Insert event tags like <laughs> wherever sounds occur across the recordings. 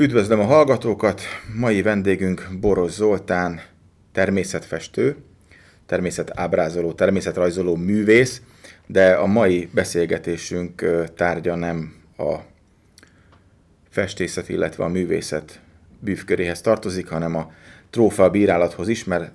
Üdvözlöm a hallgatókat! Mai vendégünk Boros Zoltán, természetfestő, természetábrázoló, természetrajzoló művész, de a mai beszélgetésünk tárgya nem a festészet, illetve a művészet bűvköréhez tartozik, hanem a trófea bírálathoz is, mert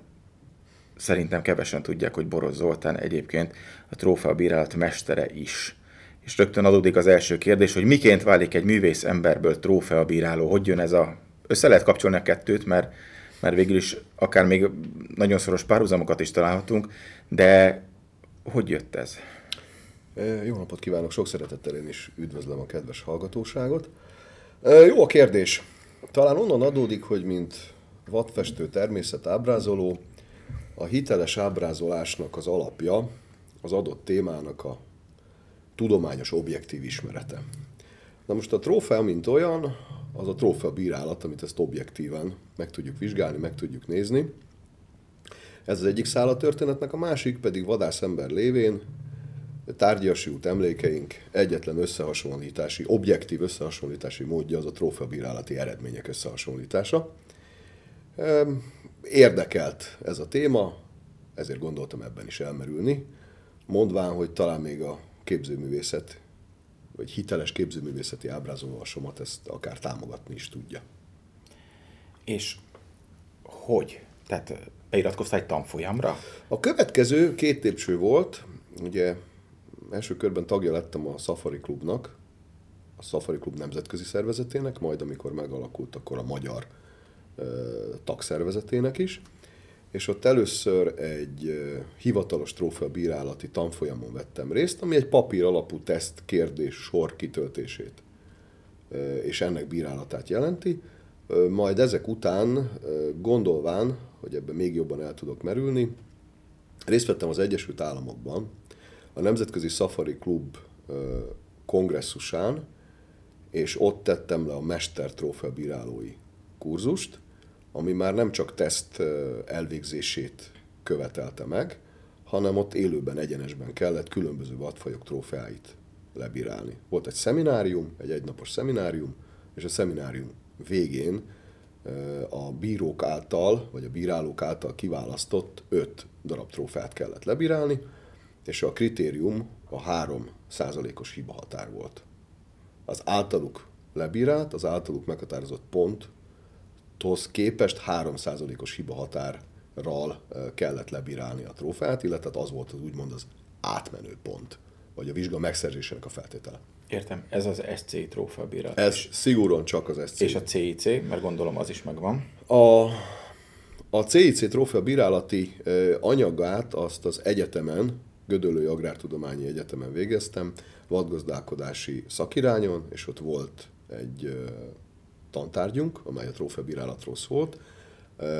szerintem kevesen tudják, hogy Boros Zoltán egyébként a trófea bírálat mestere is. És rögtön adódik az első kérdés, hogy miként válik egy művész emberből trófea bíráló, hogy jön ez a... Össze lehet kapcsolni a kettőt, mert, mert végül is akár még nagyon szoros párhuzamokat is találhatunk, de hogy jött ez? Jó napot kívánok, sok szeretettel én is üdvözlöm a kedves hallgatóságot. Jó a kérdés. Talán onnan adódik, hogy mint vadfestő természetábrázoló, a hiteles ábrázolásnak az alapja az adott témának a tudományos objektív ismerete. Na most a trófea, mint olyan, az a trófea bírálat, amit ezt objektíven meg tudjuk vizsgálni, meg tudjuk nézni. Ez az egyik szál a történetnek, a másik pedig vadászember lévén tárgyasult emlékeink egyetlen összehasonlítási, objektív összehasonlítási módja az a trófeabírálati eredmények összehasonlítása. Érdekelt ez a téma, ezért gondoltam ebben is elmerülni, mondván, hogy talán még a képzőművészet, vagy hiteles képzőművészeti ábrázolósomat ezt akár támogatni is tudja. És hogy? Tehát beiratkoztál egy tanfolyamra? A következő két lépcső volt, ugye első körben tagja lettem a Safari Klubnak, a Safari Klub nemzetközi szervezetének, majd amikor megalakult, akkor a magyar ö, tagszervezetének is, és ott először egy hivatalos trófea bírálati tanfolyamon vettem részt, ami egy papír alapú teszt kérdés sor kitöltését és ennek bírálatát jelenti. Majd ezek után, gondolván, hogy ebben még jobban el tudok merülni, részt vettem az Egyesült Államokban, a Nemzetközi Safari Klub kongresszusán, és ott tettem le a Mester Trófea bírálói kurzust, ami már nem csak teszt elvégzését követelte meg, hanem ott élőben, egyenesben kellett különböző vadfajok trófeáit lebírálni. Volt egy szeminárium, egy egynapos szeminárium, és a szeminárium végén a bírók által, vagy a bírálók által kiválasztott öt darab trófeát kellett lebírálni, és a kritérium a 3 százalékos hiba határ volt. Az általuk lebírált, az általuk meghatározott ponthoz képest 3 százalékos hiba határral kellett lebírálni a trófeát, illetve az volt az úgymond az átmenő pont, vagy a vizsga megszerzésének a feltétele. Értem, ez az SC trófea bírálat. Ez szigorúan csak az SC. És a CIC, mert gondolom az is megvan. A, a CIC trófea bírálati anyagát azt az egyetemen Gödöllői Agrártudományi Egyetemen végeztem, vadgazdálkodási szakirányon, és ott volt egy tantárgyunk, amely a trófeabírálatról szólt.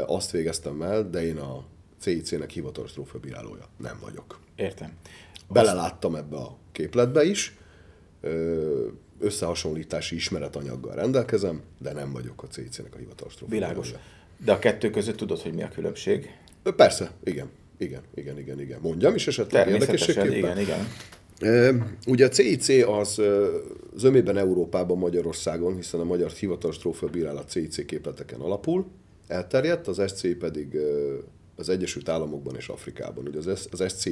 Azt végeztem el, de én a CIC-nek hivatalos trófeabírálója nem vagyok. Értem. Beleláttam ebbe a képletbe is, összehasonlítási ismeretanyaggal rendelkezem, de nem vagyok a CIC-nek a hivatalos trófeabírálója. Világos. De a kettő között tudod, hogy mi a különbség? Persze, igen. Igen, igen, igen, igen. Mondjam is esetleg érdekességképpen? igen, igen. Ugye a CIC az zömében Európában, Magyarországon, hiszen a magyar hivatalos trófea bírálat CIC képleteken alapul, elterjedt, az SC pedig az Egyesült Államokban és Afrikában. Ugye az, az SC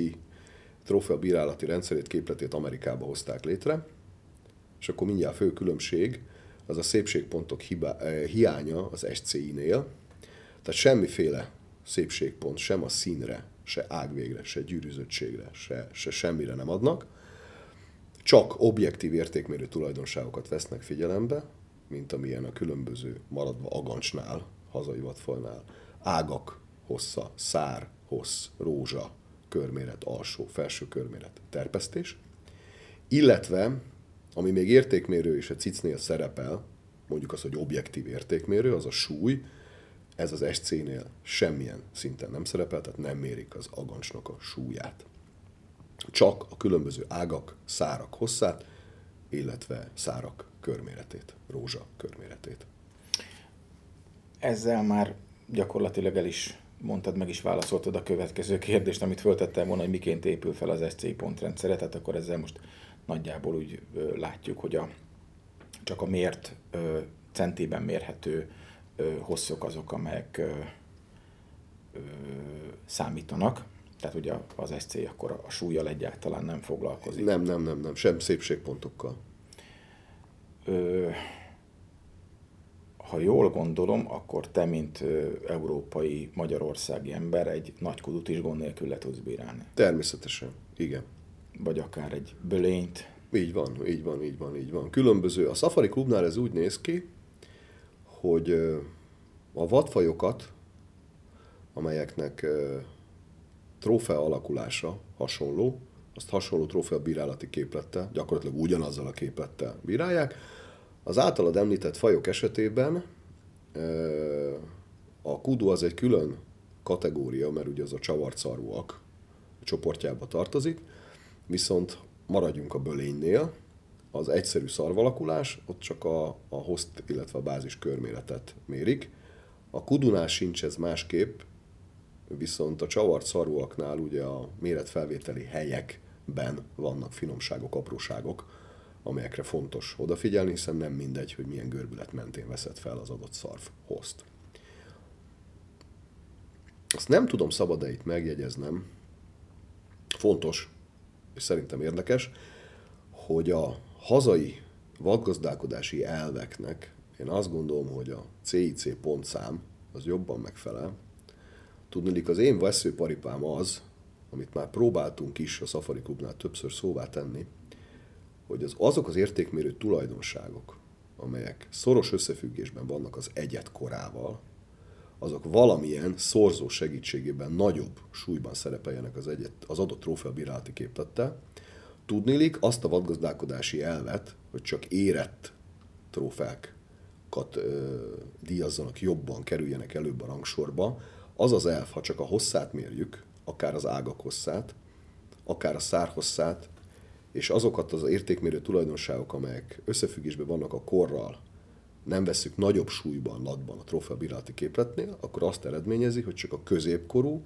trófea bírálati rendszerét, képletét Amerikába hozták létre, és akkor mindjárt fő különbség az a szépségpontok hiba, hiánya az SCI-nél, tehát semmiféle szépségpont sem a színre, se ágvégre, se gyűrűzöttségre, se, se semmire nem adnak. Csak objektív értékmérő tulajdonságokat vesznek figyelembe, mint amilyen a különböző maradva agancsnál, hazai vadfajnál, ágak hossza, szár, hossz, rózsa, körméret, alsó, felső körméret, terpesztés. Illetve, ami még értékmérő és a cicnél szerepel, mondjuk az, hogy objektív értékmérő, az a súly, ez az SC-nél semmilyen szinten nem szerepel, tehát nem mérik az agancsnak a súlyát. Csak a különböző ágak, szárak hosszát, illetve szárak körméretét, rózsa körméretét. Ezzel már gyakorlatilag el is mondtad, meg is válaszoltad a következő kérdést, amit föltettem volna, hogy miként épül fel az SC pontrendszere, tehát akkor ezzel most nagyjából úgy látjuk, hogy a, csak a mért centében mérhető hosszok azok, amelyek számítanak. Tehát ugye az SC akkor a súlyjal egyáltalán nem foglalkozik. Nem, nem, nem, nem, sem szépségpontokkal. Ö, ha jól gondolom, akkor te, mint ö, európai magyarországi ember, egy nagy kudut is gond nélkül le tudsz bírálni. Természetesen, igen. Vagy akár egy bölényt. Így van, így van, így van, így van. Különböző. A Safari Klubnál ez úgy néz ki, hogy a vadfajokat, amelyeknek trófea alakulása hasonló, azt hasonló trófea bírálati képlettel, gyakorlatilag ugyanazzal a képlettel bírálják. Az általad említett fajok esetében a kudu az egy külön kategória, mert ugye az a csavarcarúak csoportjába tartozik, viszont maradjunk a bölénynél, az egyszerű szarvalakulás, ott csak a, a host, illetve a bázis körméretet mérik. A kudunál sincs ez másképp, viszont a csavart szarúaknál ugye a méretfelvételi helyekben vannak finomságok, apróságok, amelyekre fontos odafigyelni, hiszen nem mindegy, hogy milyen görbület mentén veszed fel az adott szarv host. Azt nem tudom szabad-e itt megjegyeznem, fontos, és szerintem érdekes, hogy a hazai vadgazdálkodási elveknek én azt gondolom, hogy a CIC pontszám az jobban megfelel. Tudnilik az én veszőparipám az, amit már próbáltunk is a Safari Clubnál többször szóvá tenni, hogy az, azok az értékmérő tulajdonságok, amelyek szoros összefüggésben vannak az egyet korával, azok valamilyen szorzó segítségében nagyobb súlyban szerepeljenek az, egyet, az adott trófea bírálati képlettel. Tudnélik azt a vadgazdálkodási elvet, hogy csak érett trófákat ö, díjazzanak jobban, kerüljenek előbb a rangsorba, az az elv, ha csak a hosszát mérjük, akár az ágak hosszát, akár a szár hosszát, és azokat az értékmérő tulajdonságok, amelyek összefüggésben vannak a korral, nem veszük nagyobb súlyban, latban a trófea bírálati képletnél, akkor azt eredményezi, hogy csak a középkorú,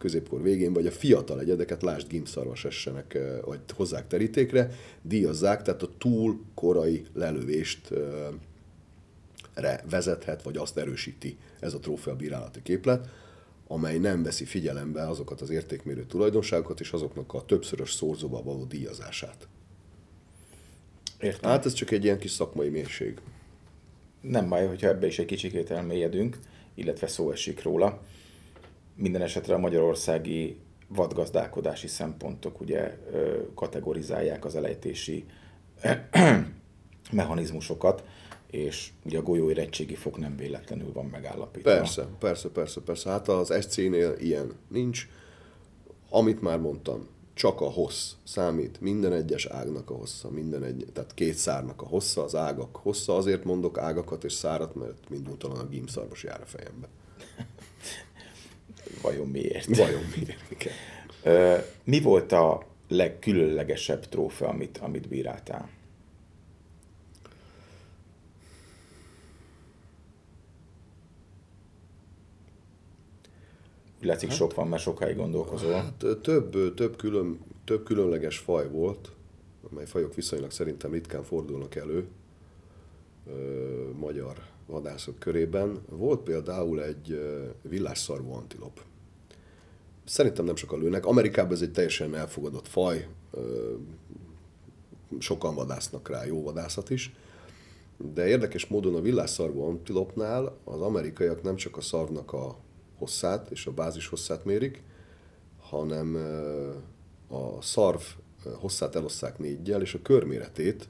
középkor végén, vagy a fiatal egyedeket, lásd gimpszarvas essenek, vagy hozzák terítékre, díjazzák, tehát a túl korai lelövést re vezethet, vagy azt erősíti ez a trófea bírálati képlet, amely nem veszi figyelembe azokat az értékmérő tulajdonságokat és azoknak a többszörös szorzóba való díjazását. Értem. Hát ez csak egy ilyen kis szakmai mérség. Nem baj, hogyha ebbe is egy kicsikét elmélyedünk, illetve szó esik róla. Minden esetre a magyarországi vadgazdálkodási szempontok ugye kategorizálják az elejtési mechanizmusokat, és ugye a golyó érettségi fok nem véletlenül van megállapítva. Persze, persze, persze, persze. Hát az SC-nél ilyen nincs. Amit már mondtam, csak a hossz számít, minden egyes ágnak a hossza, minden egy, tehát két szárnak a hossza, az ágak hossza, azért mondok ágakat és szárat, mert minduntalan a gímszarvas jár a fejembe. <laughs> Vajon miért? Vajon miért? Igen. Ö, Mi volt a legkülönlegesebb trófea, amit, amit bíráltál? Úgy látszik, sok van, mert sokáig gondolkozol. Hát több, több, külön, több különleges faj volt, amely fajok viszonylag szerintem ritkán fordulnak elő ö, magyar vadászok körében. Volt például egy villásszarvú antilop. Szerintem nem sokan lőnek. Amerikában ez egy teljesen elfogadott faj, sokan vadásznak rá, jó vadászat is. De érdekes módon a villásszarvú antilopnál az amerikaiak nem csak a szarvnak a hosszát és a bázis hosszát mérik, hanem a szarv hosszát elosszák négyel, és a körméretét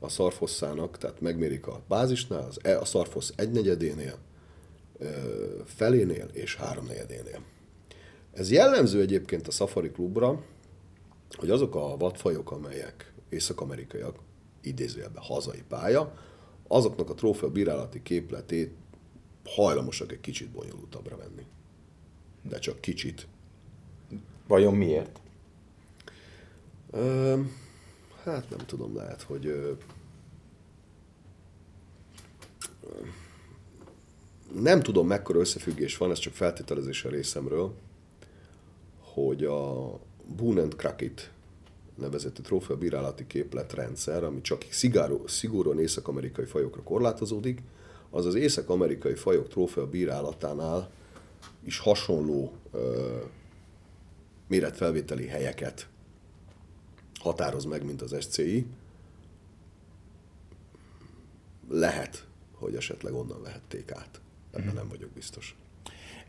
a szarv hosszának, tehát megmérik a bázisnál, az, e- a szarv hossz egynegyedénél, felénél és háromnegyedénél. Ez jellemző egyébként a Safari Klubra, hogy azok a vadfajok, amelyek észak-amerikaiak, idézőjelben hazai pálya, azoknak a trófea bírálati képletét hajlamosak egy kicsit bonyolultabbra venni. De csak kicsit. Vajon miért? Ö, hát nem tudom, lehet, hogy ö, nem tudom, mekkora összefüggés van, ez csak feltételezés a részemről, hogy a Boone and Crockett nevezett trófea bírálati képletrendszer, ami csak szigáró, szigorúan észak-amerikai fajokra korlátozódik, az az észak-amerikai fajok trófea bírálatánál is hasonló ö, méretfelvételi helyeket határoz meg, mint az SCI. Lehet, hogy esetleg onnan vehették át. Ebben mm. nem vagyok biztos.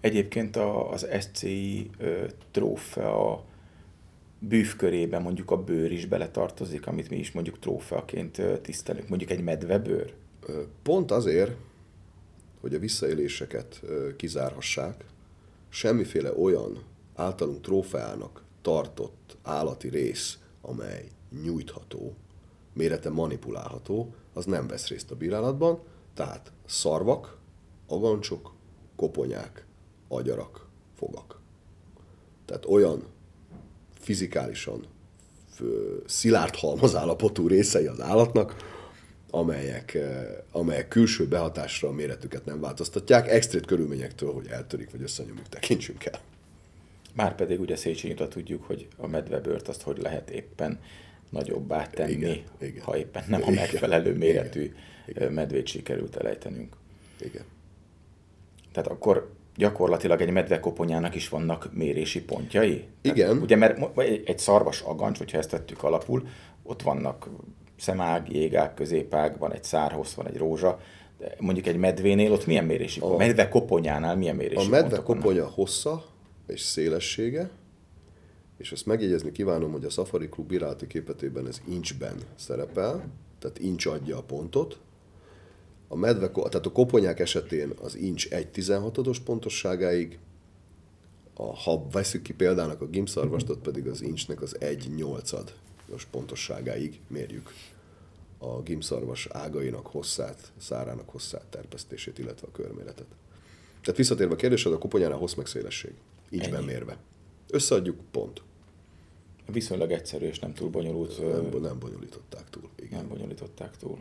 Egyébként a, az SCI ö, trófea bűvkörébe mondjuk a bőr is beletartozik, amit mi is mondjuk trófeaként tisztelünk, mondjuk egy medvebőr? Pont azért, hogy a visszaéléseket kizárhassák, semmiféle olyan általunk trófeának tartott állati rész, amely nyújtható, mérete manipulálható, az nem vesz részt a bírálatban, tehát szarvak, agancsok, koponyák, agyarak, fogak. Tehát olyan fizikálisan szilárd halmazállapotú részei az állatnak, amelyek, amelyek külső behatásra a méretüket nem változtatják, extrét körülményektől, hogy eltörik vagy összenyomjuk, tekintsünk el. Márpedig ugye Széchenyi tudjuk, hogy a medvebőrt azt hogy lehet éppen nagyobbá tenni, igen, igen. ha éppen nem a megfelelő igen, méretű igen. medvét sikerült elejtenünk. Igen. Tehát akkor gyakorlatilag egy medvekoponyának is vannak mérési pontjai? Igen. Tehát, ugye, mert egy szarvas agancs, hogyha ezt tettük alapul, ott vannak szemág, jégák, középág, van egy szárhossz, van egy rózsa, de mondjuk egy medvénél ott milyen mérési pont? A medve koponyánál milyen mérési A medve koponya hossza és szélessége, és azt megjegyezni kívánom, hogy a Safari Club bírálati képetében ez incsben szerepel, tehát incs adja a pontot, a medve, tehát a koponyák esetén az incs 1,16-os pontosságáig, a, ha veszük ki példának a gimszarvastot, pedig az incsnek az 1,8-as pontosságáig mérjük a gimszarvas ágainak hosszát, szárának hosszát, terpesztését, illetve a körméretet. Tehát visszatérve a kérdésed, a koponyánál hossz meg szélesség. Incsben mérve. Összeadjuk, pont. Viszonylag egyszerű és nem túl bonyolult. Nem, nem bonyolították túl. Igen. Nem bonyolították túl.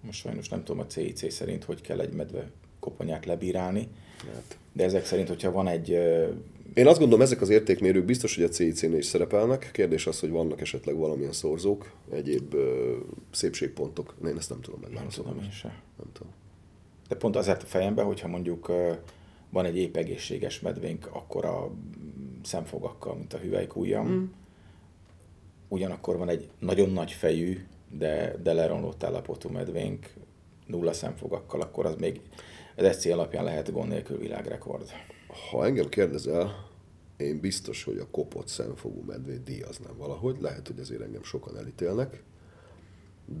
Most sajnos nem tudom a CIC szerint, hogy kell egy medve koponyát lebírálni. Hát. De ezek szerint, hogyha van egy... Én azt gondolom, ezek az értékmérők biztos, hogy a CIC-nél is szerepelnek. Kérdés az, hogy vannak esetleg valamilyen szorzók, egyéb uh, szépségpontok. Én ezt nem tudom megválaszolni. Nem tudom én sem. Nem tudom. De pont azért a fejemben, hogyha mondjuk van egy épp egészséges medvénk, akkor a szemfogakkal, mint a hüvelykújjam, mm. ugyanakkor van egy nagyon nagy fejű, de, de leromlott állapotú medvénk nulla szemfogakkal, akkor az még az SC alapján lehet gond nélkül világrekord. Ha engem kérdezel, én biztos, hogy a kopott szemfogú medvét díjaznám valahogy. Lehet, hogy azért engem sokan elítélnek,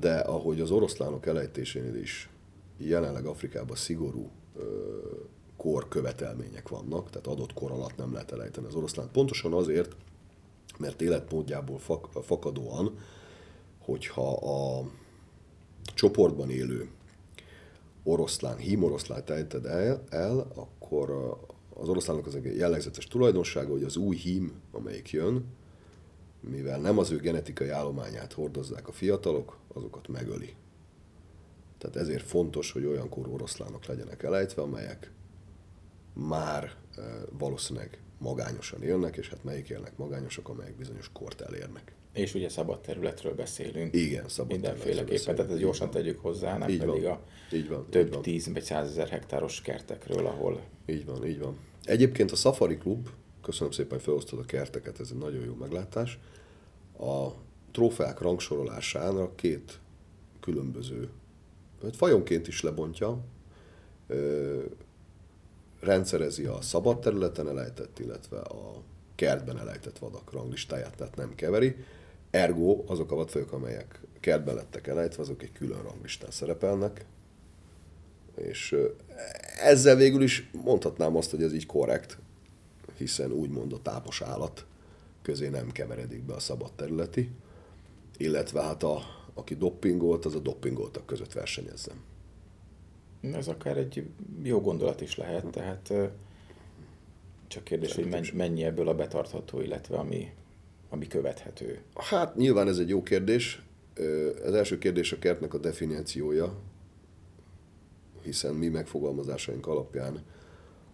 de ahogy az oroszlánok elejtésénél is jelenleg Afrikában szigorú ö, korkövetelmények vannak, tehát adott kor alatt nem lehet elejteni az oroszlánt. Pontosan azért, mert életmódjából fak, fakadóan hogyha a csoportban élő oroszlán, hímoroszlánt ejted el, el, akkor az oroszlánok az egy jellegzetes tulajdonsága, hogy az új hím, amelyik jön, mivel nem az ő genetikai állományát hordozzák a fiatalok, azokat megöli. Tehát ezért fontos, hogy olyan korú oroszlánok legyenek elejtve, amelyek már valószínűleg magányosan élnek, és hát melyik élnek magányosak, amelyek bizonyos kort elérnek. És ugye szabad területről beszélünk. Igen, szabad Mindenféleképpen, tehát ezt gyorsan van. tegyük hozzá, nem így pedig van. a így van, több így van. tíz vagy százezer hektáros kertekről, ahol... Így van, így van. Egyébként a Safari Club, köszönöm szépen, hogy felosztod a kerteket, ez egy nagyon jó meglátás. A trófeák rangsorolására két különböző, fajonként is lebontja, rendszerezi a szabad területen elejtett, illetve a kertben elejtett vadak ranglistáját, tehát nem keveri. Ergo azok a vadfajok, amelyek kertben lettek elejtve, azok egy külön ranglistán szerepelnek, és ezzel végül is mondhatnám azt, hogy ez így korrekt, hiszen úgymond a tápos állat közé nem keveredik be a szabad területi, illetve hát a, aki doppingolt, az a doppingoltak között versenyezzen. Ez akár egy jó gondolat is lehet, tehát csak kérdés, Szerintem hogy mennyi ebből a betartható, illetve ami, ami követhető. Hát nyilván ez egy jó kérdés. Az első kérdés a kertnek a definíciója, hiszen mi megfogalmazásaink alapján,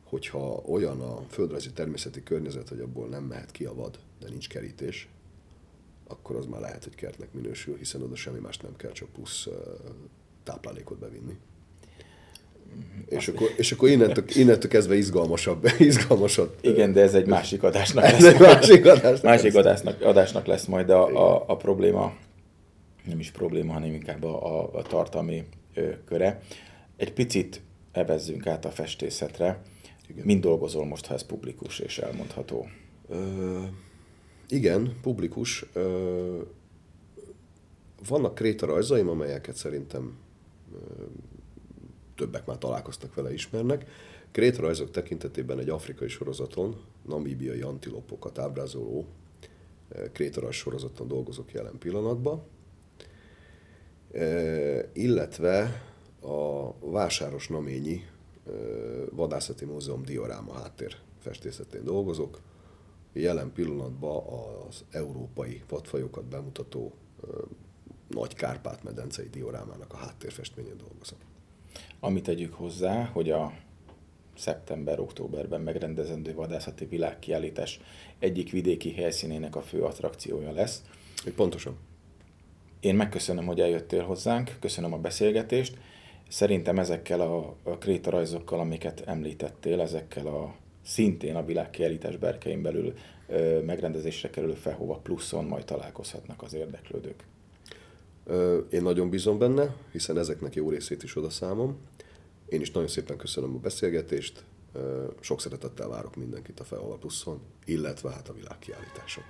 hogyha olyan a földrajzi természeti környezet, hogy abból nem mehet ki a vad, de nincs kerítés, akkor az már lehet, hogy kertnek minősül, hiszen oda semmi más nem kell, csak plusz táplálékot bevinni. És akkor, és akkor innentől, innentől kezdve izgalmasabb, izgalmasabb. Igen, de ez egy másik adásnak Ez lesz. egy másik adásnak másik adásnak, adásnak lesz majd a, a, a probléma, nem is probléma, hanem inkább a, a, a tartalmi ö, köre. Egy picit evezzünk át a festészetre. Igen. Mind dolgozol most, ha ez publikus és elmondható? Ö, igen, publikus. Ö, vannak krétarajzaim, amelyeket szerintem többek már találkoztak vele, ismernek. Krétarajzok tekintetében egy afrikai sorozaton, namíbiai antilopokat ábrázoló krétarajz sorozaton dolgozok jelen pillanatban. Ö, illetve a Vásáros Naményi ö, Vadászati Múzeum dioráma háttér festészetén dolgozok. Jelen pillanatban az európai vadfajokat bemutató nagy Kárpát-medencei diorámának a háttérfestményén dolgozom. Amit tegyük hozzá, hogy a szeptember-októberben megrendezendő vadászati világkiállítás egyik vidéki helyszínének a fő attrakciója lesz. Hogy pontosan. Én megköszönöm, hogy eljöttél hozzánk, köszönöm a beszélgetést. Szerintem ezekkel a, a krétarajzokkal, amiket említettél, ezekkel a szintén a világkiállítás berkein belül ö, megrendezésre kerülő Fehova pluszon majd találkozhatnak az érdeklődők. Én nagyon bízom benne, hiszen ezeknek jó részét is oda számom. Én is nagyon szépen köszönöm a beszélgetést. Sok szeretettel várok mindenkit a Feola Pluszon, illetve hát a világkiállításon.